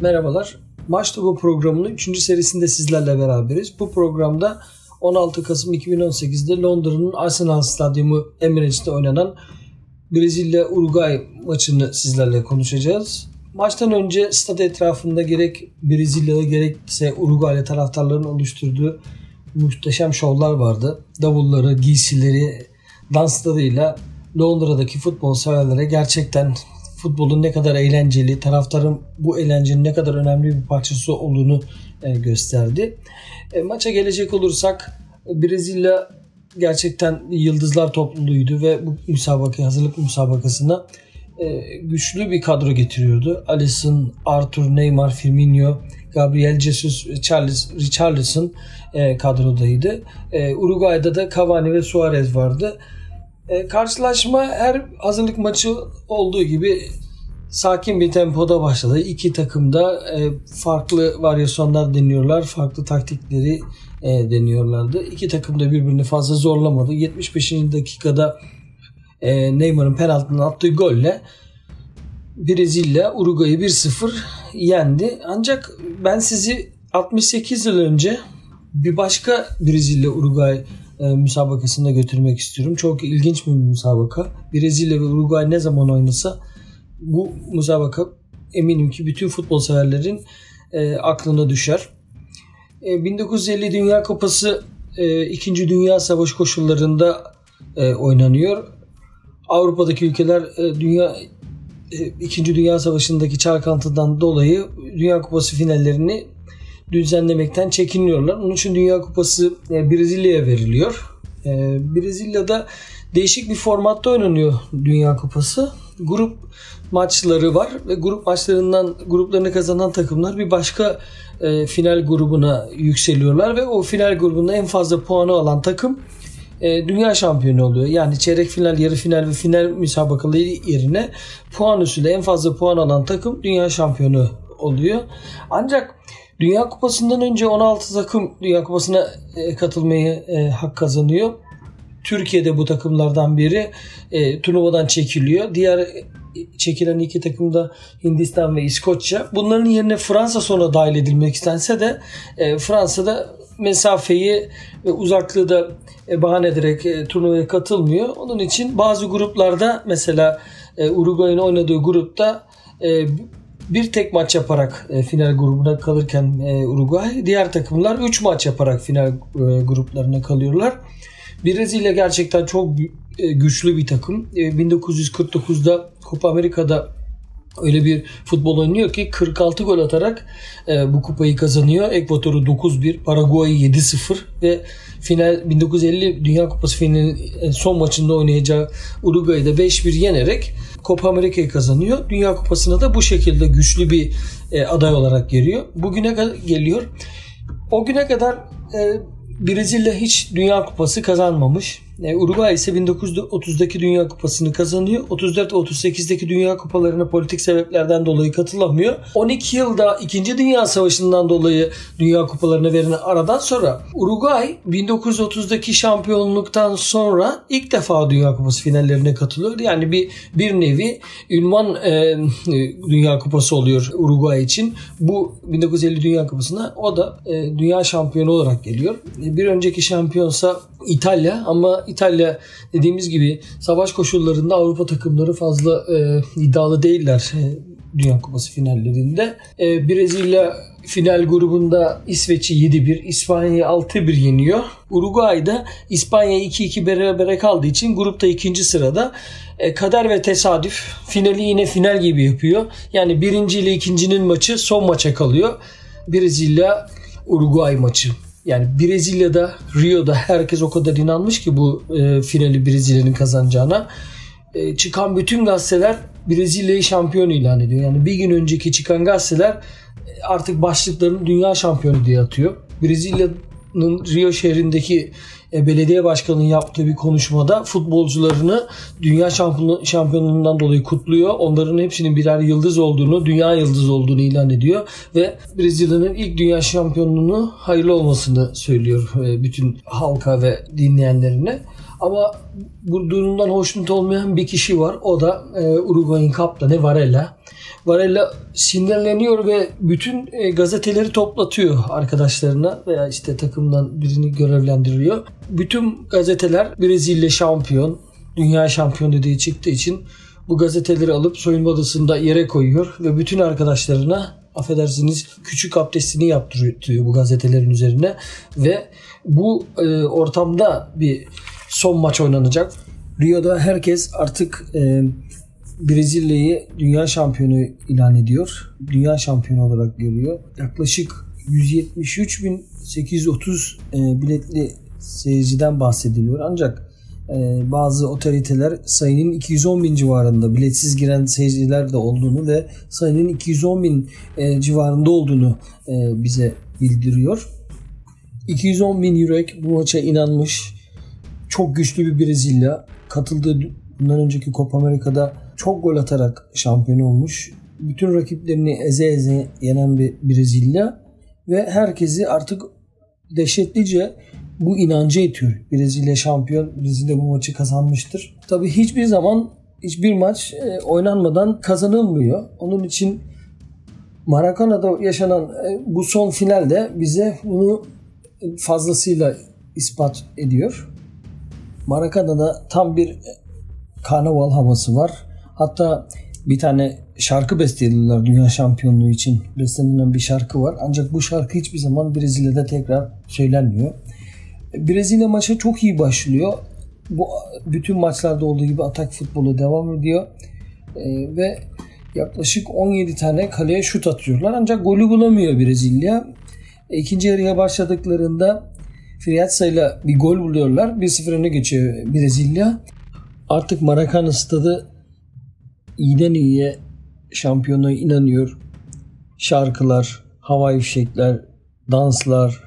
Merhabalar. Maç Topu programının 3. serisinde sizlerle beraberiz. Bu programda 16 Kasım 2018'de Londra'nın Arsenal Stadyumu Emirates'te oynanan Brezilya-Uruguay maçını sizlerle konuşacağız. Maçtan önce stad etrafında gerek Brezilyalı gerekse Uruguaylı taraftarların oluşturduğu muhteşem şovlar vardı. Davulları, giysileri, danslarıyla Londra'daki futbol severlere gerçekten futbolun ne kadar eğlenceli, taraftarın bu eğlencenin ne kadar önemli bir parçası olduğunu e, gösterdi. E, maça gelecek olursak Brezilya gerçekten yıldızlar topluluğuydu ve bu müsabaka hazırlık müsabakasına e, güçlü bir kadro getiriyordu. Alisson, Arthur, Neymar, Firmino, Gabriel Jesus, Charles, Richarlison kadrodaydı. Uruguay'da da Cavani ve Suarez vardı. E, karşılaşma her hazırlık maçı olduğu gibi sakin bir tempoda başladı. İki takım da e, farklı varyasyonlar deniyorlar. Farklı taktikleri e, deniyorlardı. İki takım da birbirini fazla zorlamadı. 75. dakikada e, Neymar'ın penaltının attığı golle Brezilya Uruguay'ı 1-0 yendi. Ancak ben sizi 68 yıl önce bir başka Brezilya Uruguay e, müsabakasında götürmek istiyorum. Çok ilginç bir müsabaka. Brezilya ve Uruguay ne zaman oynasa bu müsabaka eminim ki bütün futbol severlerin e, aklına düşer. E, 1950 Dünya Kupası e, 2. Dünya Savaşı koşullarında e, oynanıyor. Avrupa'daki ülkeler e, dünya e, İkinci Dünya Savaşı'ndaki çalkantıdan dolayı Dünya Kupası finallerini düzenlemekten çekiniyorlar. Onun için Dünya Kupası e, Brezilya'ya veriliyor. E, Brezilya'da değişik bir formatta oynanıyor Dünya Kupası. Grup maçları var ve grup maçlarından gruplarını kazanan takımlar bir başka e, final grubuna yükseliyorlar ve o final grubunda en fazla puanı alan takım e, dünya şampiyonu oluyor. Yani çeyrek final, yarı final ve final müsabakaları yerine puan üstüyle en fazla puan alan takım dünya şampiyonu oluyor. Ancak Dünya Kupası'ndan önce 16 takım Dünya Kupası'na e, katılmayı e, hak kazanıyor. Türkiye'de bu takımlardan biri e, turnuvadan çekiliyor. Diğer çekilen iki takım da Hindistan ve İskoçya. Bunların yerine Fransa sonra dahil edilmek istense de e, Fransa'da mesafeyi ve uzaklığı da bahane ederek turnuvaya katılmıyor. Onun için bazı gruplarda mesela Uruguay'ın oynadığı grupta bir tek maç yaparak e, final grubuna kalırken e, Uruguay diğer takımlar 3 maç yaparak final e, gruplarına kalıyorlar. Brezilya gerçekten çok e, güçlü bir takım. E, 1949'da Copa Amerika'da öyle bir futbol oynuyor ki 46 gol atarak e, bu kupayı kazanıyor. Ekvator'u 9-1, Paraguay'ı 7-0 ve final 1950 Dünya Kupası finalinin son maçında oynayacağı Uruguay'ı da 5-1 yenerek Copa Amerika'yı kazanıyor. Dünya Kupası'na da bu şekilde güçlü bir e, aday olarak geliyor. Bugüne kadar geliyor. O güne kadar e, Brezilya hiç Dünya Kupası kazanmamış. E, Uruguay ise 1930'daki Dünya Kupası'nı kazanıyor. 34 ve 38'deki Dünya Kupalarına politik sebeplerden dolayı katılamıyor. 12 yılda 2. Dünya Savaşı'ndan dolayı Dünya Kupalarına verilen aradan sonra Uruguay 1930'daki şampiyonluktan sonra ilk defa Dünya Kupası finallerine katılıyor. Yani bir bir nevi ünvan e, Dünya Kupası oluyor Uruguay için. Bu 1950 Dünya Kupası'na o da e, dünya şampiyonu olarak geliyor. E, bir önceki şampiyonsa İtalya ama İtalya dediğimiz gibi savaş koşullarında Avrupa takımları fazla e, iddialı değiller e, Dünya Kupası finallerinde. E, Brezilya final grubunda İsveç'i 7-1, İspanya'yı 6-1 yeniyor. Uruguay'da İspanya 2-2 berabere kaldığı için grupta ikinci sırada. E, kader ve tesadüf finali yine final gibi yapıyor. Yani birinci ile ikincinin maçı son maça kalıyor. Brezilya Uruguay maçı. Yani Brezilya'da, Rio'da herkes o kadar inanmış ki bu e, finali Brezilya'nın kazanacağına. E, çıkan bütün gazeteler Brezilya'yı şampiyon ilan ediyor. Yani bir gün önceki çıkan gazeteler e, artık başlıklarını dünya şampiyonu diye atıyor. Brezilya'nın Rio şehrindeki e, belediye başkanının yaptığı bir konuşmada futbolcularını dünya şampiyonluğundan dolayı kutluyor. Onların hepsinin birer yıldız olduğunu, dünya yıldız olduğunu ilan ediyor ve Brezilya'nın ilk dünya şampiyonluğunu hayırlı olmasını söylüyor e, bütün halka ve dinleyenlerine. Ama bu durumdan hoşnut olmayan bir kişi var. O da e, Uruguay'ın kaptanı Varela. Varela sinirleniyor ve bütün gazeteleri toplatıyor arkadaşlarına veya işte takımdan birini görevlendiriyor. Bütün gazeteler Brezilya şampiyon, dünya şampiyonu diye çıktığı için bu gazeteleri alıp soyunma odasında yere koyuyor ve bütün arkadaşlarına affedersiniz küçük abdestini yaptırıyor bu gazetelerin üzerine ve bu e, ortamda bir son maç oynanacak. Rio'da herkes artık e, Brezilya'yı dünya şampiyonu ilan ediyor. Dünya şampiyonu olarak görüyor. Yaklaşık 173.830 e, biletli seyirciden bahsediliyor. Ancak e, bazı otoriteler sayının 210 bin civarında biletsiz giren seyirciler de olduğunu ve sayının 210 bin e, civarında olduğunu e, bize bildiriyor. 210 bin yürek bu maça inanmış. Çok güçlü bir Brezilya. Katıldığı bundan önceki Copa Amerika'da çok gol atarak şampiyon olmuş. Bütün rakiplerini eze eze yenen bir Brezilya ve herkesi artık dehşetlice bu inancı itiyor. Brezilya şampiyon, Brezilya bu maçı kazanmıştır. Tabii hiçbir zaman hiçbir maç e, oynanmadan kazanılmıyor. Onun için Maracana'da yaşanan e, bu son finalde bize bunu fazlasıyla ispat ediyor. Maracana'da tam bir karnaval havası var. Hatta bir tane şarkı bestelediler dünya şampiyonluğu için. Bestelenen bir şarkı var. Ancak bu şarkı hiçbir zaman Brezilya'da tekrar söylenmiyor. Brezilya maça çok iyi başlıyor. Bu bütün maçlarda olduğu gibi atak futbolu devam ediyor. Ee, ve yaklaşık 17 tane kaleye şut atıyorlar. Ancak golü bulamıyor Brezilya. İkinci yarıya başladıklarında Friatsa ile bir gol buluyorlar. 1-0 öne geçiyor Brezilya. Artık Maracana stadı iyiden iyiye şampiyona inanıyor. Şarkılar, havai fişekler, danslar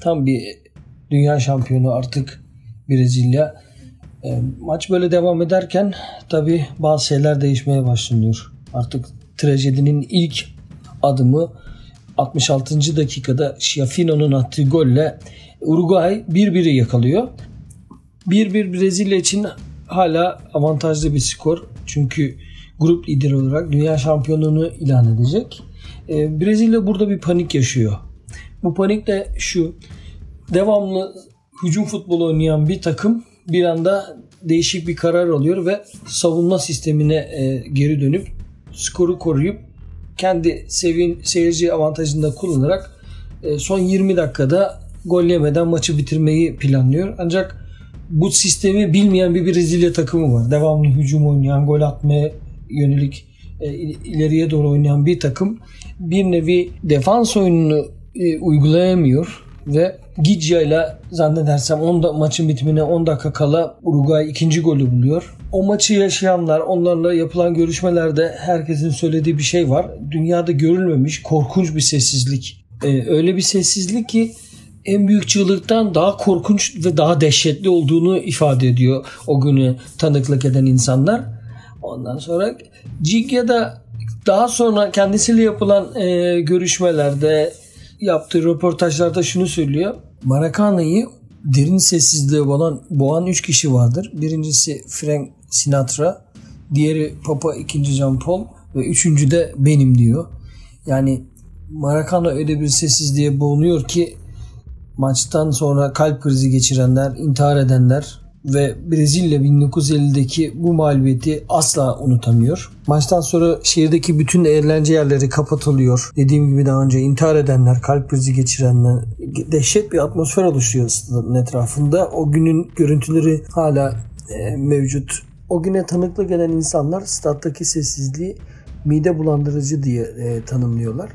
tam bir dünya şampiyonu artık Brezilya. E, maç böyle devam ederken tabi bazı şeyler değişmeye başlanıyor. Artık trajedinin ilk adımı 66. dakikada Schiaffino'nun attığı golle Uruguay 1-1'i yakalıyor. 1-1 Brezilya için hala avantajlı bir skor. Çünkü grup lideri olarak dünya şampiyonluğunu ilan edecek. Ee, Brezilya burada bir panik yaşıyor. Bu panik de şu. Devamlı hücum futbolu oynayan bir takım bir anda değişik bir karar alıyor ve savunma sistemine e, geri dönüp skoru koruyup kendi sevin, seyirci avantajında kullanarak e, son 20 dakikada gol yemeden maçı bitirmeyi planlıyor. Ancak bu sistemi bilmeyen bir Brezilya takımı var. Devamlı hücum oynayan, gol atmaya yönelik e, ileriye doğru oynayan bir takım bir nevi defans oyununu e, uygulayamıyor ve Gidja ile zannedersem 10 maçın bitimine 10 dakika kala Uruguay ikinci golü buluyor. O maçı yaşayanlar, onlarla yapılan görüşmelerde herkesin söylediği bir şey var. Dünyada görülmemiş korkunç bir sessizlik. Ee, öyle bir sessizlik ki en büyük çığlıktan daha korkunç ve daha dehşetli olduğunu ifade ediyor o günü tanıklık eden insanlar. Ondan sonra Cigya'da daha sonra kendisiyle yapılan e, görüşmelerde yaptığı röportajlarda şunu söylüyor. Maracana'yı derin sessizliğe boğan, boğan üç kişi vardır. Birincisi Frank Sinatra, diğeri Papa II. John Paul ve üçüncü de benim diyor. Yani Maracana öyle bir sessizliğe boğuluyor ki maçtan sonra kalp krizi geçirenler, intihar edenler ve Brezilya 1950'deki bu mağlubiyeti asla unutamıyor. Maçtan sonra şehirdeki bütün eğlence yerleri kapatılıyor. Dediğim gibi daha önce intihar edenler, kalp krizi geçirenler dehşet bir atmosfer oluşuyor stadın etrafında. O günün görüntüleri hala e, mevcut. O güne tanıklık eden insanlar stattaki sessizliği mide bulandırıcı diye e, tanımlıyorlar.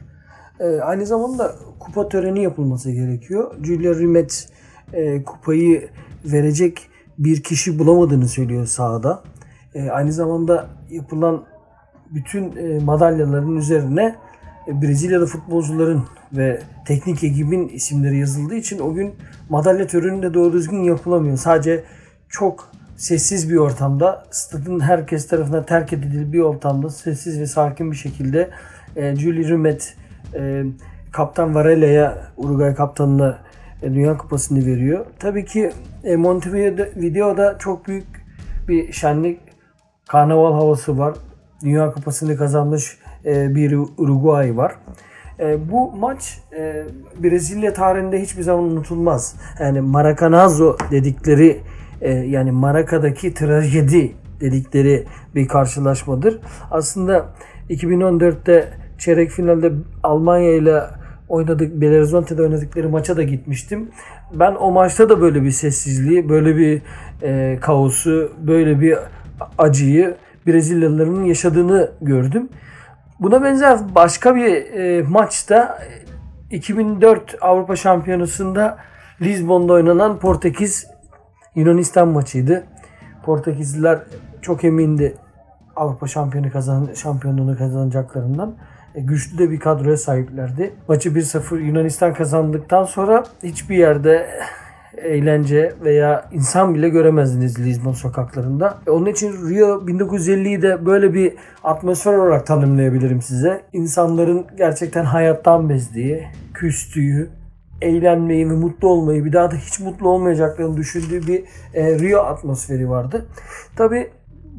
E, aynı zamanda kupa töreni yapılması gerekiyor. Julia Rimet e, kupayı verecek bir kişi bulamadığını söylüyor sahada. E, aynı zamanda yapılan bütün e, madalyaların üzerine e, Brezilyalı futbolcuların ve teknik ekibin isimleri yazıldığı için o gün madalya töreni de doğru düzgün yapılamıyor. Sadece çok sessiz bir ortamda, stadın herkes tarafından terk edildiği bir ortamda sessiz ve sakin bir şekilde e, Julie Rimet e, Kaptan Varela'ya, Uruguay kaptanına Dünya Kupası'nı veriyor. Tabii ki e, Montevideo'da çok büyük bir şenlik, karnaval havası var. Dünya Kupası'nı kazanmış e, bir Uruguay var. E, bu maç e, Brezilya tarihinde hiçbir zaman unutulmaz. Yani Maracanazo dedikleri e, yani Maraca'daki trajedi dedikleri bir karşılaşmadır. Aslında 2014'te çeyrek finalde Almanya ile oynadık Belo Horizonte'de oynadıkları maça da gitmiştim. Ben o maçta da böyle bir sessizliği, böyle bir e, kaosu, böyle bir acıyı Brezilyalıların yaşadığını gördüm. Buna benzer başka bir e, maçta 2004 Avrupa Şampiyonası'nda Lisbon'da oynanan Portekiz Yunanistan maçıydı. Portekizliler çok emindi Avrupa şampiyonu kazan şampiyonluğunu kazanacaklarından. E, güçlü de bir kadroya sahiplerdi. Maçı 1-0 Yunanistan kazandıktan sonra hiçbir yerde eğlence veya insan bile göremezdiniz Lisbon sokaklarında. E, onun için Rio 1950'yi de böyle bir atmosfer olarak tanımlayabilirim size. İnsanların gerçekten hayattan bezdiği, küstüğü, eğlenmeyi ve mutlu olmayı bir daha da hiç mutlu olmayacaklarını düşündüğü bir e, Rio atmosferi vardı. Tabi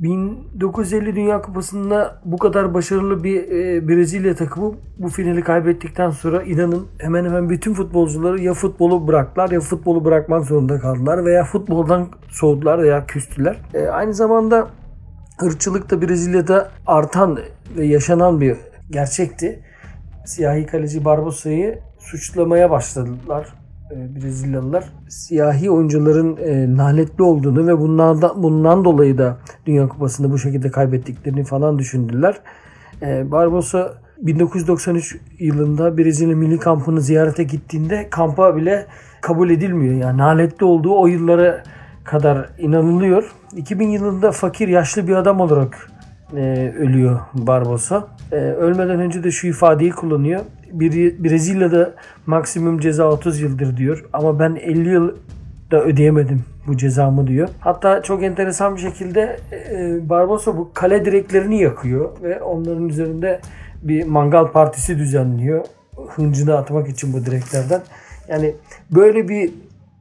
1950 Dünya Kupası'nda bu kadar başarılı bir e, Brezilya takımı bu finali kaybettikten sonra inanın hemen hemen bütün futbolcuları ya futbolu bıraktılar ya futbolu bırakmak zorunda kaldılar veya futboldan soğudular veya küstüler. E, aynı zamanda ırkçılık da Brezilya'da artan ve yaşanan bir gerçekti. Siyahi kaleci Barbosa'yı suçlamaya başladılar Brezilyalılar. Siyahi oyuncuların e, lanetli olduğunu ve bundan, da, bundan dolayı da Dünya Kupası'nda bu şekilde kaybettiklerini falan düşündüler. E, Barbosa 1993 yılında Brezilya milli kampını ziyarete gittiğinde kampa bile kabul edilmiyor. Yani lanetli olduğu o yıllara kadar inanılıyor. 2000 yılında fakir yaşlı bir adam olarak e, ölüyor Barbosa. E, ölmeden önce de şu ifadeyi kullanıyor. Brezilya'da maksimum ceza 30 yıldır diyor. Ama ben 50 yıl da ödeyemedim bu cezamı diyor. Hatta çok enteresan bir şekilde e, Barbosa bu kale direklerini yakıyor ve onların üzerinde bir mangal partisi düzenliyor. Hıncını atmak için bu direklerden. Yani böyle bir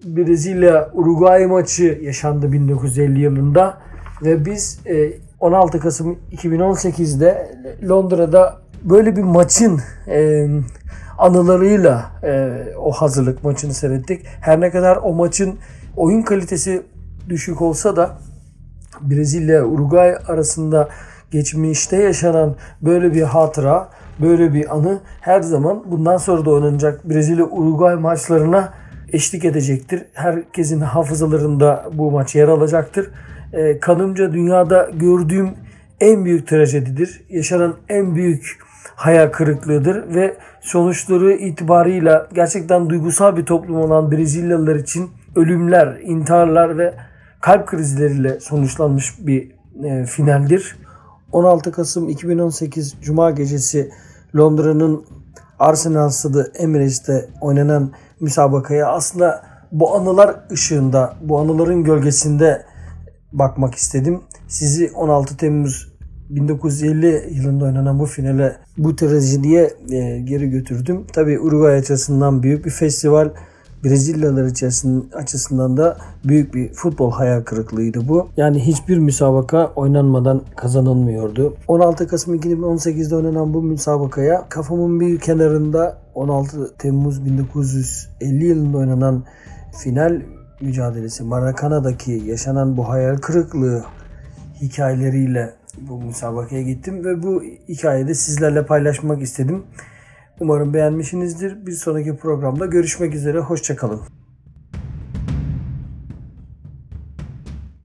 Brezilya Uruguay maçı yaşandı 1950 yılında ve biz e, 16 Kasım 2018'de Londra'da böyle bir maçın e, anılarıyla e, o hazırlık maçını seyrettik. Her ne kadar o maçın oyun kalitesi düşük olsa da Brezilya Uruguay arasında geçmişte yaşanan böyle bir hatıra, böyle bir anı her zaman bundan sonra da oynanacak Brezilya Uruguay maçlarına eşlik edecektir. Herkesin hafızalarında bu maç yer alacaktır e, kanımca dünyada gördüğüm en büyük trajedidir. Yaşanan en büyük hayal kırıklığıdır ve sonuçları itibarıyla gerçekten duygusal bir toplum olan Brezilyalılar için ölümler, intiharlar ve kalp krizleriyle sonuçlanmış bir e, finaldir. 16 Kasım 2018 Cuma gecesi Londra'nın Arsenal stadı Emirates'te oynanan müsabakaya aslında bu anılar ışığında, bu anıların gölgesinde bakmak istedim. Sizi 16 Temmuz 1950 yılında oynanan bu finale bu trajediye e, geri götürdüm. Tabi Uruguay açısından büyük bir festival. Brezilyalılar açısından da büyük bir futbol hayal kırıklığıydı bu. Yani hiçbir müsabaka oynanmadan kazanılmıyordu. 16 Kasım 2018'de oynanan bu müsabakaya kafamın bir kenarında 16 Temmuz 1950 yılında oynanan final mücadelesi, Maracana'daki yaşanan bu hayal kırıklığı hikayeleriyle bu müsabakaya gittim ve bu hikayeyi de sizlerle paylaşmak istedim. Umarım beğenmişsinizdir. Bir sonraki programda görüşmek üzere. Hoşçakalın.